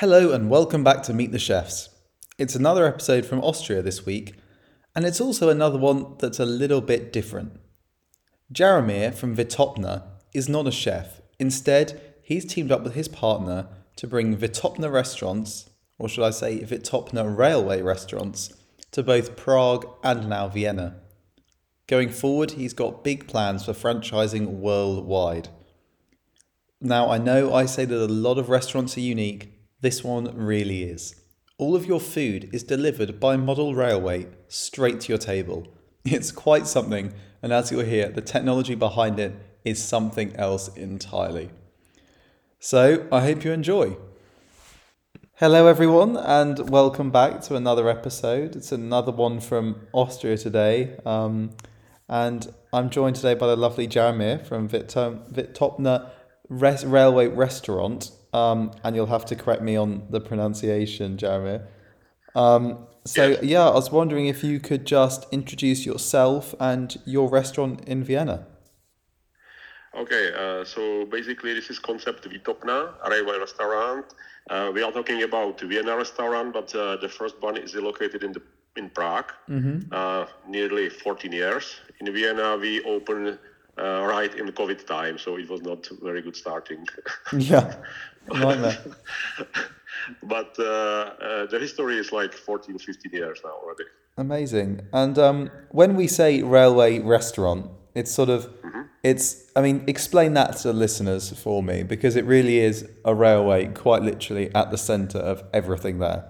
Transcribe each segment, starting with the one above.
Hello and welcome back to Meet the Chefs. It's another episode from Austria this week, and it's also another one that's a little bit different. Jaromir from Vytopna is not a chef. Instead, he's teamed up with his partner to bring Vytopna restaurants, or should I say Vytopna railway restaurants, to both Prague and now Vienna. Going forward, he's got big plans for franchising worldwide. Now, I know I say that a lot of restaurants are unique, this one really is. All of your food is delivered by model railway straight to your table. It's quite something, and as you'll hear, the technology behind it is something else entirely. So, I hope you enjoy. Hello, everyone, and welcome back to another episode. It's another one from Austria today. Um, and I'm joined today by the lovely Jaromir from Vytopna Res- Railway Restaurant. Um, and you'll have to correct me on the pronunciation, Jaromir. Um, so, Yes. yeah, I was wondering if you could just introduce yourself and your restaurant in Vienna. Okay, uh, so basically this is concept Vytopna, a railway restaurant. Uh, we are talking about Vienna restaurant, but uh, the first one is located in the in Prague, uh, nearly 14 years. In Vienna, we opened uh, right in COVID time, so it was not very good starting. Yeah, nightmare. but uh, uh, the history is like 14, 15 years now already. Amazing. And um, when we say railway restaurant, it's sort of, it's, I mean, explain that to listeners for me because it really is a railway quite literally at the centre of everything there.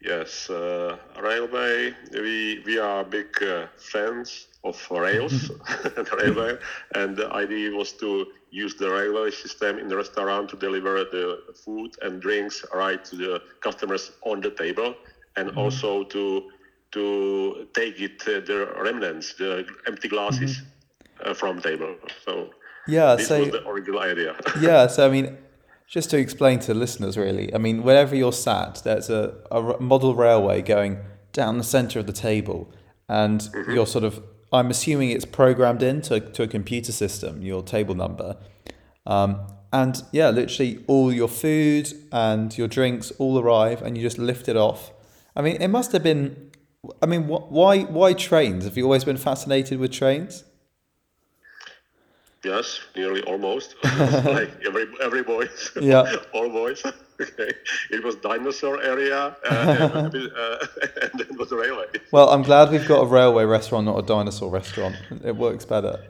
Yes, uh, railway. We we are big uh, fans of rails and railway, and the idea was to use the railway system in the restaurant to deliver the food and drinks right to the customers on the table, and also to to take it uh, the remnants, the empty glasses uh, from table. So Yeah, this so was the original idea. yeah, so I mean, just to explain to the listeners, really, I mean, wherever you're sat, there's a, a model railway going down the centre of the table, and you're sort of, I'm assuming it's programmed into to a computer system, your table number. Um, and yeah, literally all your food and your drinks all arrive, and you just lift it off. I mean, it must have been. I mean, wh- why why trains? Have you always been fascinated with trains? Yes, nearly almost. like every every boy. Yeah. All boys. okay. It was dinosaur area, uh, and, uh, and then it was railway. Well, I'm glad we've got a railway restaurant, not a dinosaur restaurant. It works better.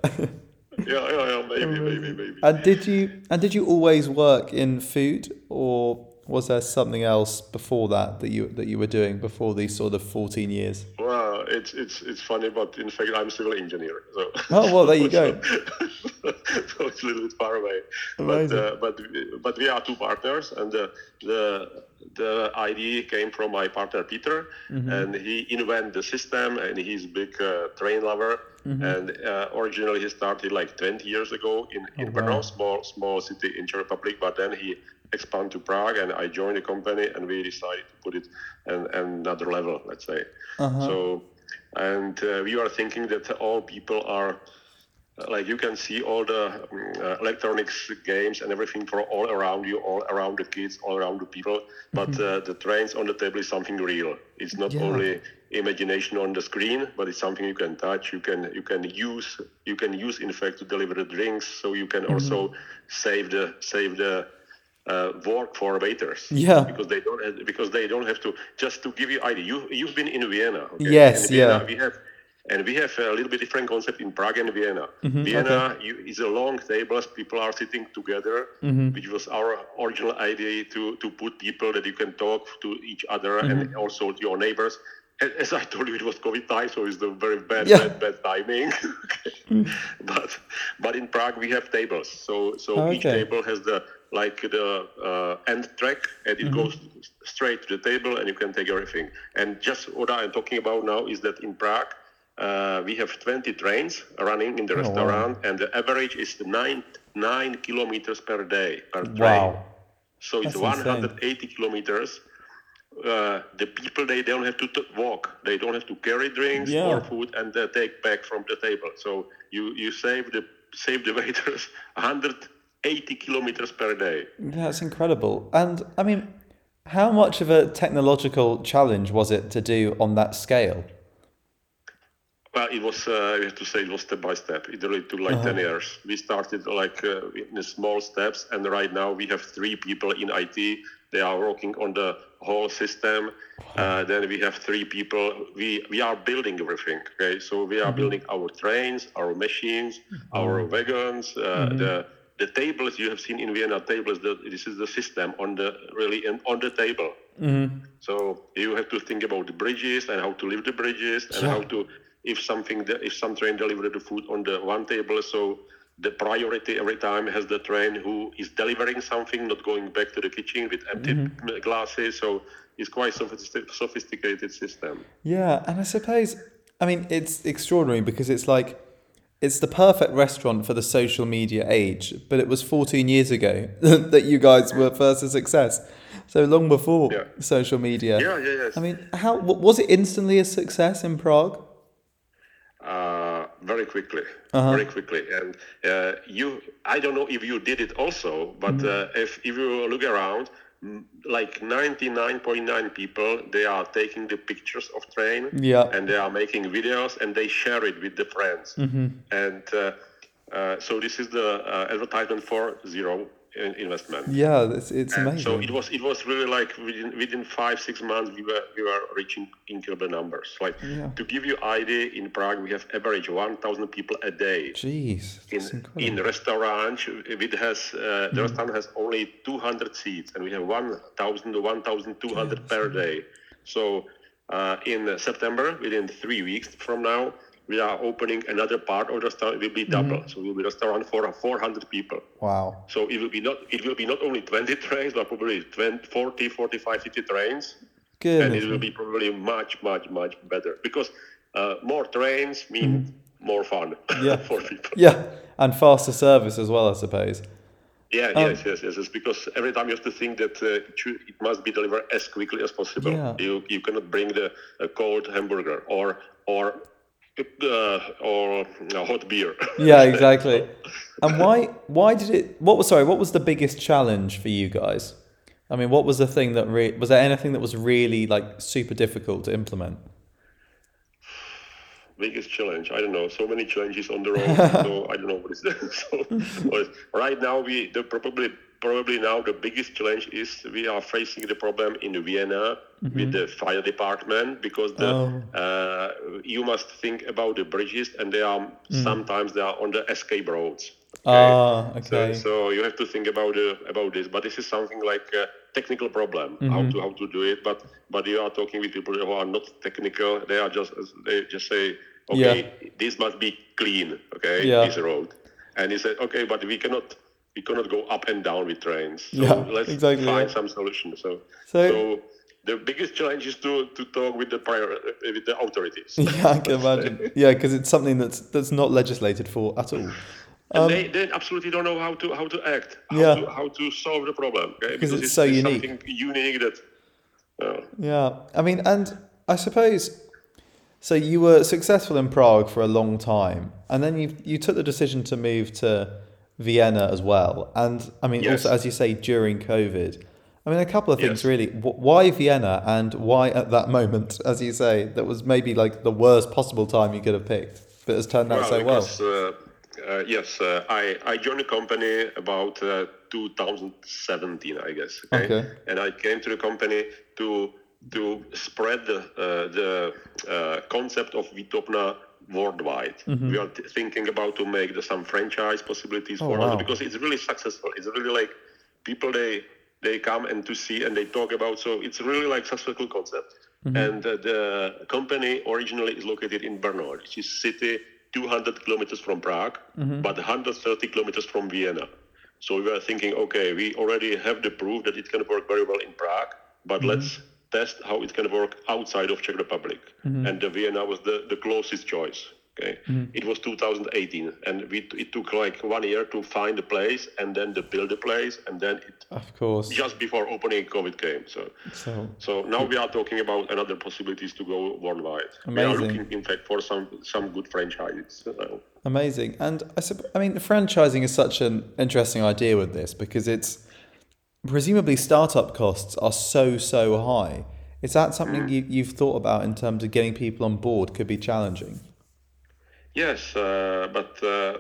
Yeah, yeah, yeah. Maybe, maybe, maybe. and did you and did you always work in food, or was there something else before that that you that you were doing before these sort of 14 years? Well, it's it's it's funny, but in fact, I'm civil engineer. So. Oh, well, there you go. so it's a little bit far away. Amazing. But uh, but but we are two partners, and the the the idea came from my partner Peter, Mm-hmm. and he invented the system, and he's a big uh, train lover. Mm-hmm. And uh, originally he started like 20 years ago in in Oh, Brno, small small city in Czech Republic. But then he expanded to Prague, and I joined the company, and we decided to put it an another level, let's say. Uh-huh. So, and uh, we are thinking that all people are like you can see all the um, electronics games and everything for all around you, all around the kids, all around the people. But uh, the trains on the table is something real. It's not Mm-hmm. Yeah. only imagination on the screen, but it's something you can touch. You can you can use you can use in fact to deliver the drinks. So you can also save the save the uh, work for waiters. Yeah. Because they don't have, because they don't have to just to give you idea. You you've been in Vienna. Okay? Yes, In Vienna, yeah. We have and we have a little bit different concept in Prague and Vienna. Mm-hmm, Vienna you, is a long tables. People are sitting together, mm-hmm. which was our original idea to to put people that you can talk to each other and mm-hmm. also to your neighbors. As I told you, it was COVID time, so it's the very bad, Yeah. bad, bad timing. Okay. Mm. But but in Prague we have tables, so so each table has the like the uh, end track, and it goes straight to the table, and you can take everything. And just what I'm talking about now is that in Prague. Uh, we have 20 trains running in the restaurant, and the average is nine nine kilometers per day per train. Wow. So it's That's insane. 180 kilometers. Uh, the people they don't have to t- walk, they don't have to carry drinks Yeah. or food and uh, take back from the table. So you you save the save the waiters 100 80 kilometers per day. That's incredible. And I mean, how much of a technological challenge was it to do on that scale? Well, it was, uh, I have to say, it was step by step. It really took like 10 years. We started like uh, in small steps, and right now we have three people in IT. They are working on the whole system. Uh, then we have three people. We, we are building everything, okay? So we are building our trains, our machines, our wagons, uh, the the tables you have seen in Vienna tables. The, this is the system on the really on the table. Mm-hmm. So you have to think about the bridges and how to lift the bridges and how to if something if some train delivered the food on the one table. So the priority every time has the train who is delivering something, not going back to the kitchen with empty mm-hmm. glasses. So it's quite sophistic- sophisticated system. Yeah, and I suppose, I mean, it's extraordinary because it's like, it's the perfect restaurant for the social media age, but it was 14 years ago that you guys were first a success. So long before Yeah. social media. Yeah, yeah, yes. I mean, how was it instantly a success in Prague? uh, very quickly, Uh-huh. very quickly. And uh, you, I don't know if you did it also, but Mm-hmm. uh, if if you look around, like 99.9 people, they are taking the pictures of train, Yeah. and they are making videos, and they share it with the friends. Mm-hmm. And uh, uh, so this is the uh, advertisement for zero investment. Yeah, it's, it's amazing. so it was it was really like within within five six months we were we were reaching incredible numbers. Like Yeah. to give you idea, in Prague we have average one thousand people a day. Jeez, In in restaurant, it has uh, the restaurant has only 200 seats, and we have 1,000 to 1,200 per day. So uh, in September, within three weeks from now, we are opening another part of the restaurant. It will be double, Mm-hmm. so it will be restaurant for 400 people. Wow. So it will be not it will be not only 20 trains, but probably 20, 40, 45, 50 trains, and it will be probably much, much, much better because uh, more trains mean more fun Mm-hmm. Yeah. for people. Yeah, and faster service as well, I suppose. Yeah, Um, yes, yes, yes. It's because every time you have to think that uh, it, should, it must be delivered as quickly as possible. Yeah. You you cannot bring the a cold hamburger or or uh, or hot beer. Yeah, exactly. And why why did it what was sorry, what was the biggest challenge for you guys? I mean, what was the thing that re- was there anything that was really like super difficult to implement? biggest challenge i don't know so many challenges on the road so i don't know what is that so right now we the probably probably now the biggest challenge is we are facing the problem in vienna with the fire department because the Oh. uh, you must think about the bridges and they are sometimes they are on the escape roads Ah, so, okay. so you have to think about uh, about this, but this is something like a technical problem Mm-hmm. how to how to do it. But but you are talking with people who are not technical. They are just they just say, okay, this must be clean, okay, Yeah. this road, and he said, okay, but we cannot we cannot go up and down with trains. So Yeah, let's exactly, find yeah. some solution. So So- so. The biggest challenge is to, to talk with the prior, uh, with the authorities. Yeah, I can imagine. Yeah, because it's something that's that's not legislated for at all. And they, they absolutely don't know how to how to act, how, Um, Yeah. to, how to solve the problem. Okay? Because it's so unique. something unique that. Uh, Yeah, I mean, and I suppose so. You were successful in Prague for a long time, and then you you took the decision to move to Vienna as well. And I mean, Yes. also as you say, during COVID. I mean, a couple of things Yes. really. Why Vienna, and why at that moment, as you say, that was maybe like the worst possible time you could have picked, but it's turned out so well. uh, uh, yes, uh, I, I joined the company about uh, 2017, I guess. Okay. And I came to the company to to spread the uh, the uh, concept of Vytopna worldwide. Mm-hmm. We are t- thinking about to make the, some franchise possibilities Oh, for wow. us because it's really successful. It's really like people they they come and to see and they talk about. So it's really like successful concept. Mm-hmm. And uh, the company originally is located in Brno, which is city 200 kilometers from Prague, Mm-hmm. but 130 kilometers from Vienna. So we were thinking, okay, we already have the proof that it can work very well in Prague, but Mm-hmm. let's test how it can work outside of Czech Republic. And the Vienna was the, the closest choice. Okay, it was 2018, and we, it took like one year to find a place, and then to build a place, and then it Of course. just before opening COVID came. So, So so now we are talking about another possibilities to go worldwide. Amazing. We are looking, in fact, for some some good franchises. Uh, Amazing. And I, supp- I mean, franchising is such an interesting idea with this because it's presumably startup costs are so, so high. Is that something you, you've thought about in terms of getting people on board could be challenging? Yes, uh, but uh,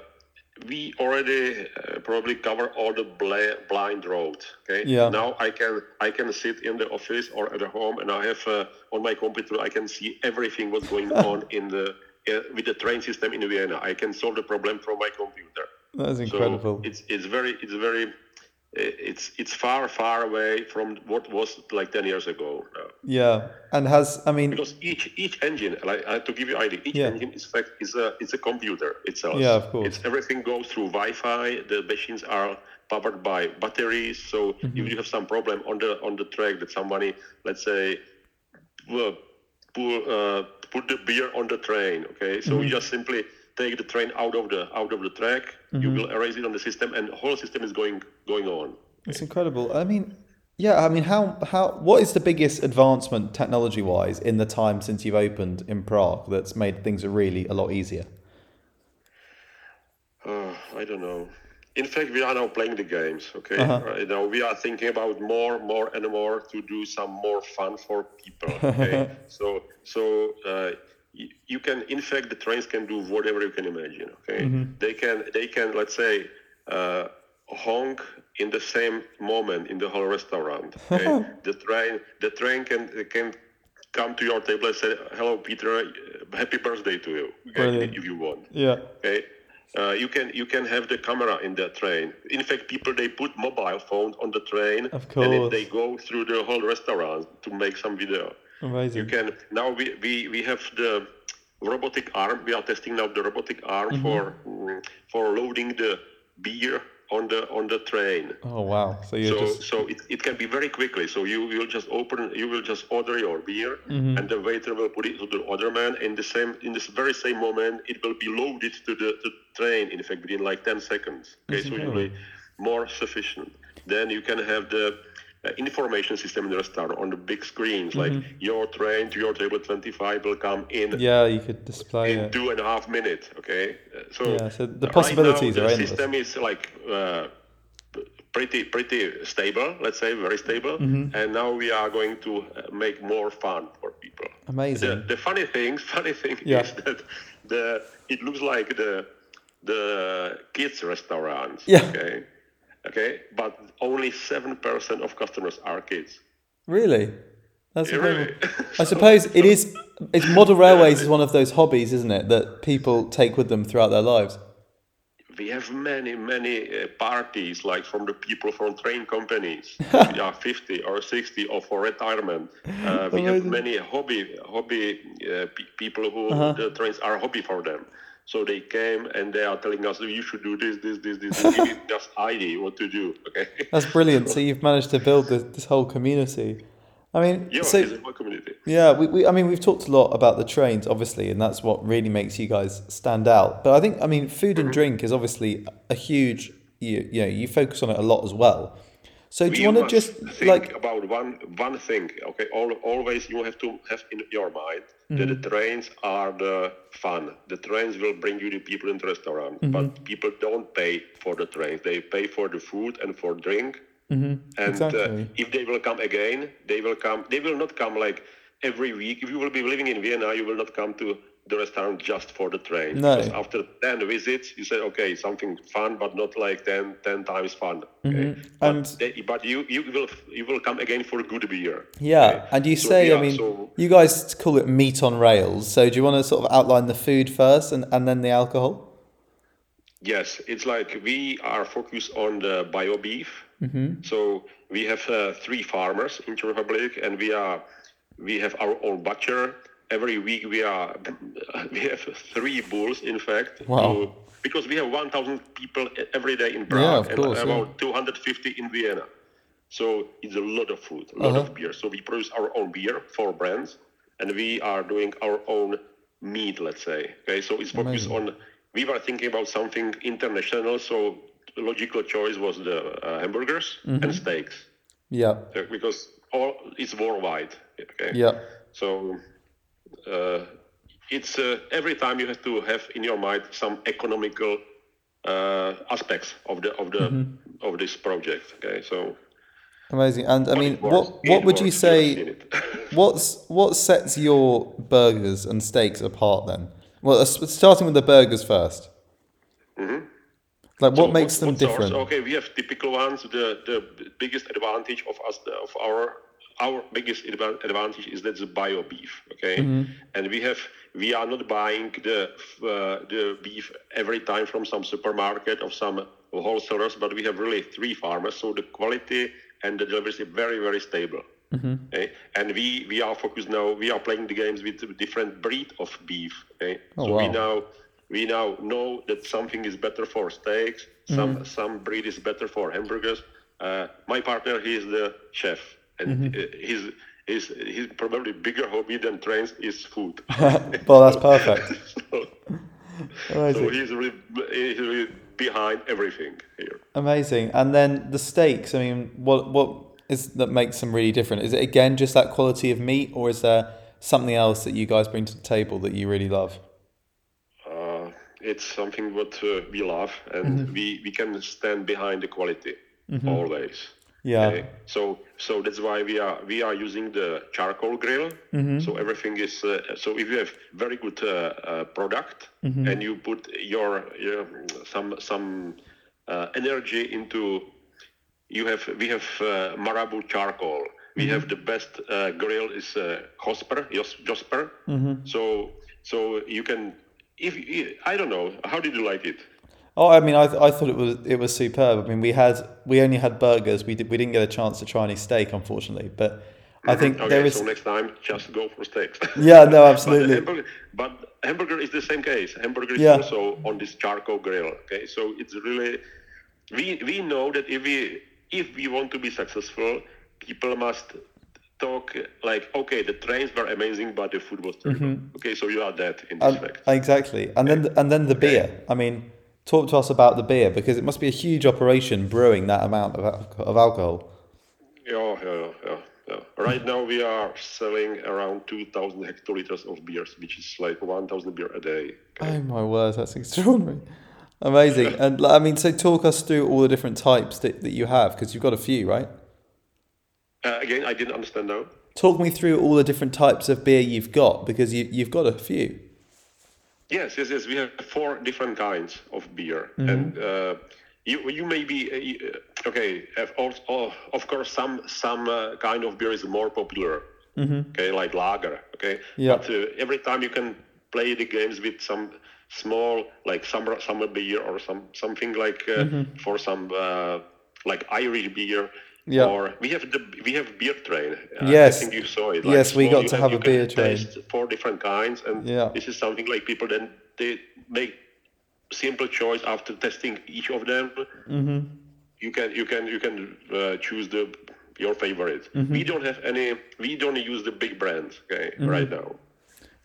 we already uh, probably cover all the bla- blind roads. Okay. Yeah. Now I can I can sit in the office or at home, and I have uh, on my computer I can see everything what's going on in the uh, with the train system in Vienna. I can solve the problem from my computer. That is So incredible. it's it's very it's very it's it's far far away from what was like 10 years ago now. yeah. And has, I mean, because each each engine like uh, to give you an idea each Yeah. engine is fact is a it's a computer itself Yeah, of course. it's everything goes through wi-fi the machines are powered by batteries so Mm-hmm. if you have some problem on the on the track that somebody let's say well, pull, uh, put the beer on the train okay so Mm-hmm. you just simply take the train out of the out of the track you Mm-hmm. will erase it on the system and the whole system is going going on It's incredible. I mean, yeah. I mean, how how what is the biggest advancement technology wise in the time since you've opened in Prague that's made things really a lot easier? Uh, I don't know. In fact, we are now playing the games. Okay, Uh-huh. right now we are thinking about more, more, and more to do some more fun for people. Okay, so so uh, you can, in fact, the trains can do whatever you can imagine. Okay, Mm-hmm. they can they can let's say uh, honk in the same moment in the whole restaurant. Okay, the train the train can can come to your table and say, "Hello, Peter, uh, happy birthday to you." Okay, if you want Yeah. okay uh, you can you can have the camera in the train. In fact people they put mobile phones on the train Of and they go through the whole restaurant to make some video. You can now we, we, we have the robotic arm. We are testing now the robotic arm Mm-hmm. for mm, for loading the beer on the on the train Oh wow. So you're so just so it, it can be very quickly. So you will just open, you will just order your beer, Mm-hmm. and the waiter will put it to the other man. In the same, in this very same moment, it will be loaded to the, to the train. In fact, within like ten seconds. Okay, so it will be more sufficient. Then you can have the information system in the restaurant on the big screens, like your train to your table 25 will come in Mm-hmm. yeah. You could display in it. two and a half minutes. Okay, Uh, so Yeah, so the right possibilities now, are the endless. system is like uh, pretty pretty stable. Let's say very stable, Mm-hmm. and now we are going to uh, make more fun for people. Amazing. The, the funny thing, funny thing Yeah. is that the it looks like the the kids restaurants. Yeah. Okay. Okay, but only seven percent of customers are kids. Really? That's Yeah, really. I suppose it is. It's model railways is one of those hobbies, isn't it, that people take with them throughout their lives. We have many, many uh, parties, like from the people from train companies, are 50 or 60 or for retirement. Uh, we have many hobby, hobby uh, pe- people who Uh-huh. the trains are hobby for them. So they came and they are telling us, you should do this, this, this, this, giving us what to do. Okay. That's brilliant. So you've managed to build this, this whole community. I mean, Yeah, so it's a whole community. yeah, we, we, I mean, we've talked a lot about the trains, obviously, and that's what really makes you guys stand out. But I think, I mean, food and mm-hmm. drink is obviously a huge, you, you know, you focus on it a lot as well. So do you want to just think like, about one one thing? Okay, All, always you have to have in your mind that Mm-hmm. the trains are the fun. The trains will bring you the people in the restaurant, Mm-hmm. but people don't pay for the trains. They pay for the food and for drink. And uh, Mm-hmm. Exactly. if they will come again, they will come. They will not come like every week. If you will be living in Vienna, you will not come to the restaurant just for the train. No. Because after 10 visits, you say, okay, something fun, but not like 10, 10 times fun. Okay? But, Mm-hmm. And- they, but you, you will you will come again for a good beer. yeah, okay? and you So say, we I mean, so- you guys call it meat on rails. So do you want to sort of outline the food first and, and then the alcohol? Yes, it's like we are focused on the bio beef. Mm-hmm. So we have uh, three farmers in Czech Republic, and we are we have our own butcher. Every week we are we have three bulls, in fact. Wow. to- because we have 1,000 people every day in Yeah, Prague of and course, yeah. about 250 in Vienna. So it's a lot of food, a lot Uh-huh. of beer. So we produce our own beer for brands, and we are doing our own meat, let's say. Okay, so it's focused on. We were thinking about something international, so the logical choice was the uh, hamburgers and steaks Yeah. uh, because all it's worldwide. Okay. Yeah. So uh, it's uh, every time you have to have in your mind some economical uh, aspects of the of the of this project. Okay, so Amazing. And I mean, it works. what what would you works. say? What's what sets your burgers and steaks apart then? Well, s- starting with the burgers 1st Like, what So makes them what's ours? different? Okay, we have typical ones. The the biggest advantage of us of our our biggest advantage is that the bio beef. Okay, Mm-hmm. and we have we are not buying the uh, the beef every time from some supermarket or some wholesalers, but we have really three farmers, so the quality and the delivery is very very stable. Mm-hmm. Okay? And we we are focused now. We are playing the games with different breed of beef. Okay, Oh, so we now we now know that something is better for steaks, Mm-hmm. some some breed is better for hamburgers. Uh, my partner, he is the chef, and Mm-hmm. uh, his his his probably bigger hobby than trains is food. well, that's perfect. so, so he's really, he's really behind everything here. Amazing. And then the steaks. I mean, what what is that makes them really different? Is it again just that quality of meat, or is there something else that you guys bring to the table that you really love? Uh, it's something what uh, we love, and we, we can stand behind the quality always. Yeah. Okay? So so that's why we are we are using the charcoal grill. So everything is uh, so if you have very good uh, uh, product and you put your, your some some uh, energy into you have we have uh, Marabu charcoal. We have the best uh, grill is uh, Hosper Jos, Josper. So so you can if I don't know how did you like it? Oh, I mean, I, I thought it was it was superb. I mean, we had we only had burgers. We did, we didn't get a chance to try any steak, unfortunately. But I think Okay, there is. so next time just go for steaks. Yeah, no, But, absolutely. hamburger, but hamburger is the same case. Hamburger is Yeah. also on this charcoal grill. Okay, so it's really we we know that if we if we want to be successful, people must talk like okay, the trains were amazing, but the food was terrible. Okay, so you are that in this Um, fact. exactly, and then and then the beer. I mean, talk to us about the beer because it must be a huge operation brewing that amount of al- of alcohol. Yeah, yeah, yeah, yeah. Right now we are selling around 2,000 hectoliters of beers, which is like 1,000 beer a day. Okay. Oh my word, that's extraordinary. Amazing. And I mean, so talk us through all the different types that, that you have because you've got a few, right? Uh, again, I didn't understand now. Talk me through all the different types of beer you've got because you, you've got a few. Yes, yes, yes. We have four different kinds of beer, and uh, you you may be uh, uh, okay. Of, also, of course, some some uh, kind of beer is more popular. Okay, like lager. Okay, Yeah. But uh, every time you can play the games with some small like summer summer beer or some something like uh, for some uh, like Irish beer. Yeah. Or we have the we have beer train. Uh, Yes. I think you saw it. Yes, we got to have a beer train. four different kinds, and Yeah. this is something like people then they make simple choice after testing each of them. Mm-hmm. You can you can you can uh, choose the your favorite. Mm-hmm. We don't have any. We don't use the big brands. Okay, right now.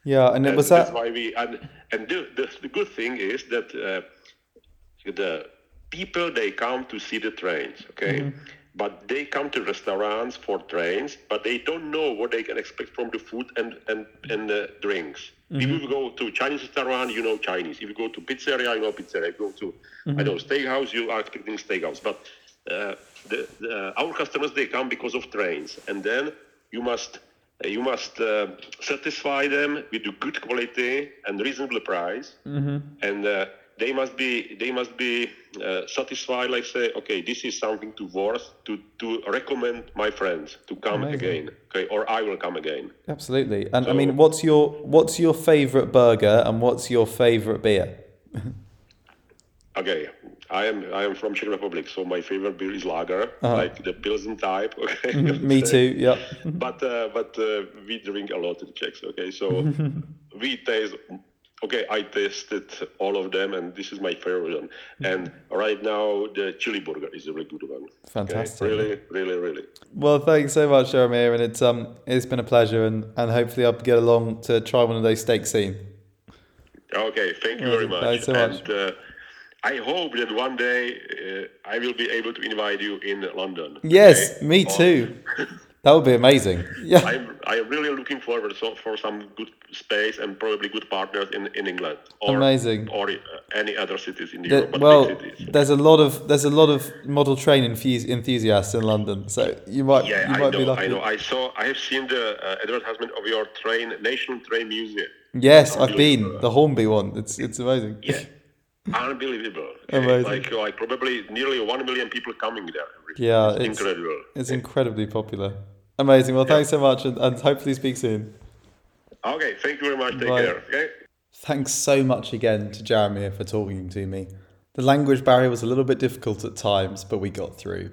Yeah, and it And was that's why we and and the, the the good thing is that uh, the people they come to see the trains. Okay. Mm-hmm. But they come to restaurants for trains, but they don't know what they can expect from the food and and and the drinks. If Mm-hmm. you go to Chinese restaurant, you know Chinese. If you go to pizzeria, you know pizzeria. If you go to Mm-hmm. I know steakhouse, you are expecting steakhouse. But uh, the, the, our customers they come because of trains, and then you must uh, you must uh, satisfy them with a good quality and reasonable price, and uh, they must be they must be uh, satisfied. Like say, okay, this is something to worth to to recommend my friends to come Amazing. again. Okay, or I will come again. Absolutely. And I mean, what's your what's your favorite burger and what's your favorite beer? Okay, I am I am from Czech Republic, so my favorite beer is lager, like the Pilsen type. Okay, Uh-huh. Mm-hmm. Me too. Yeah. but uh, but uh, we drink a lot in Czechs. Okay, so we taste. Okay, I tasted all of them, and this is my favorite one. And right now, the chili burger is a really good one. Okay, Fantastic. Really, really, really. Well, thanks so much, Jeremy, and it's um it's been a pleasure, and and hopefully I'll get along to try one of those steaks soon. Okay, thank you very much. Thanks so much. And uh, I hope that one day uh, I will be able to invite you in London. Yes, okay? me too. That would be amazing. Yeah. I'm, I'm really looking forward so, for some good space and probably good partners in, in England or Amazing. or uh, any other cities in The- Europe. well, cities. there's a lot of there's a lot of model train enthusi- enthusiasts in London, so you might Yeah, you I might be know. lucky. I know. I saw. I have seen the uh, advertisement of your train, National Train Museum. Yes, I've been the Hornby one. It's it's amazing. Yeah, unbelievable. Amazing. Like like probably nearly one million people coming there. Yeah, it's, it's- incredible. It's incredibly popular. Amazing. Well, thanks so much, and, and hopefully speak soon. Okay, thank you very much. Take Bye. care. Okay. Thanks so much again to Jaromir for talking to me. The language barrier was a little bit difficult at times, but we got through.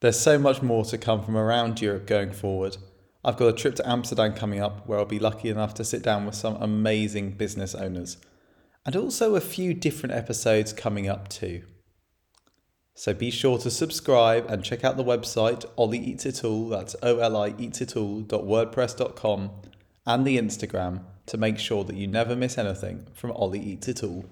There's so much more to come from around Europe going forward. I've got a trip to Amsterdam coming up where I'll be lucky enough to sit down with some amazing business owners. And also a few different episodes coming up too. So be sure to subscribe and check out the website Oli Eats It All, that's O-L-I Eats It All.wordpress.com and the Instagram to make sure that you never miss anything from Oli Eats It All.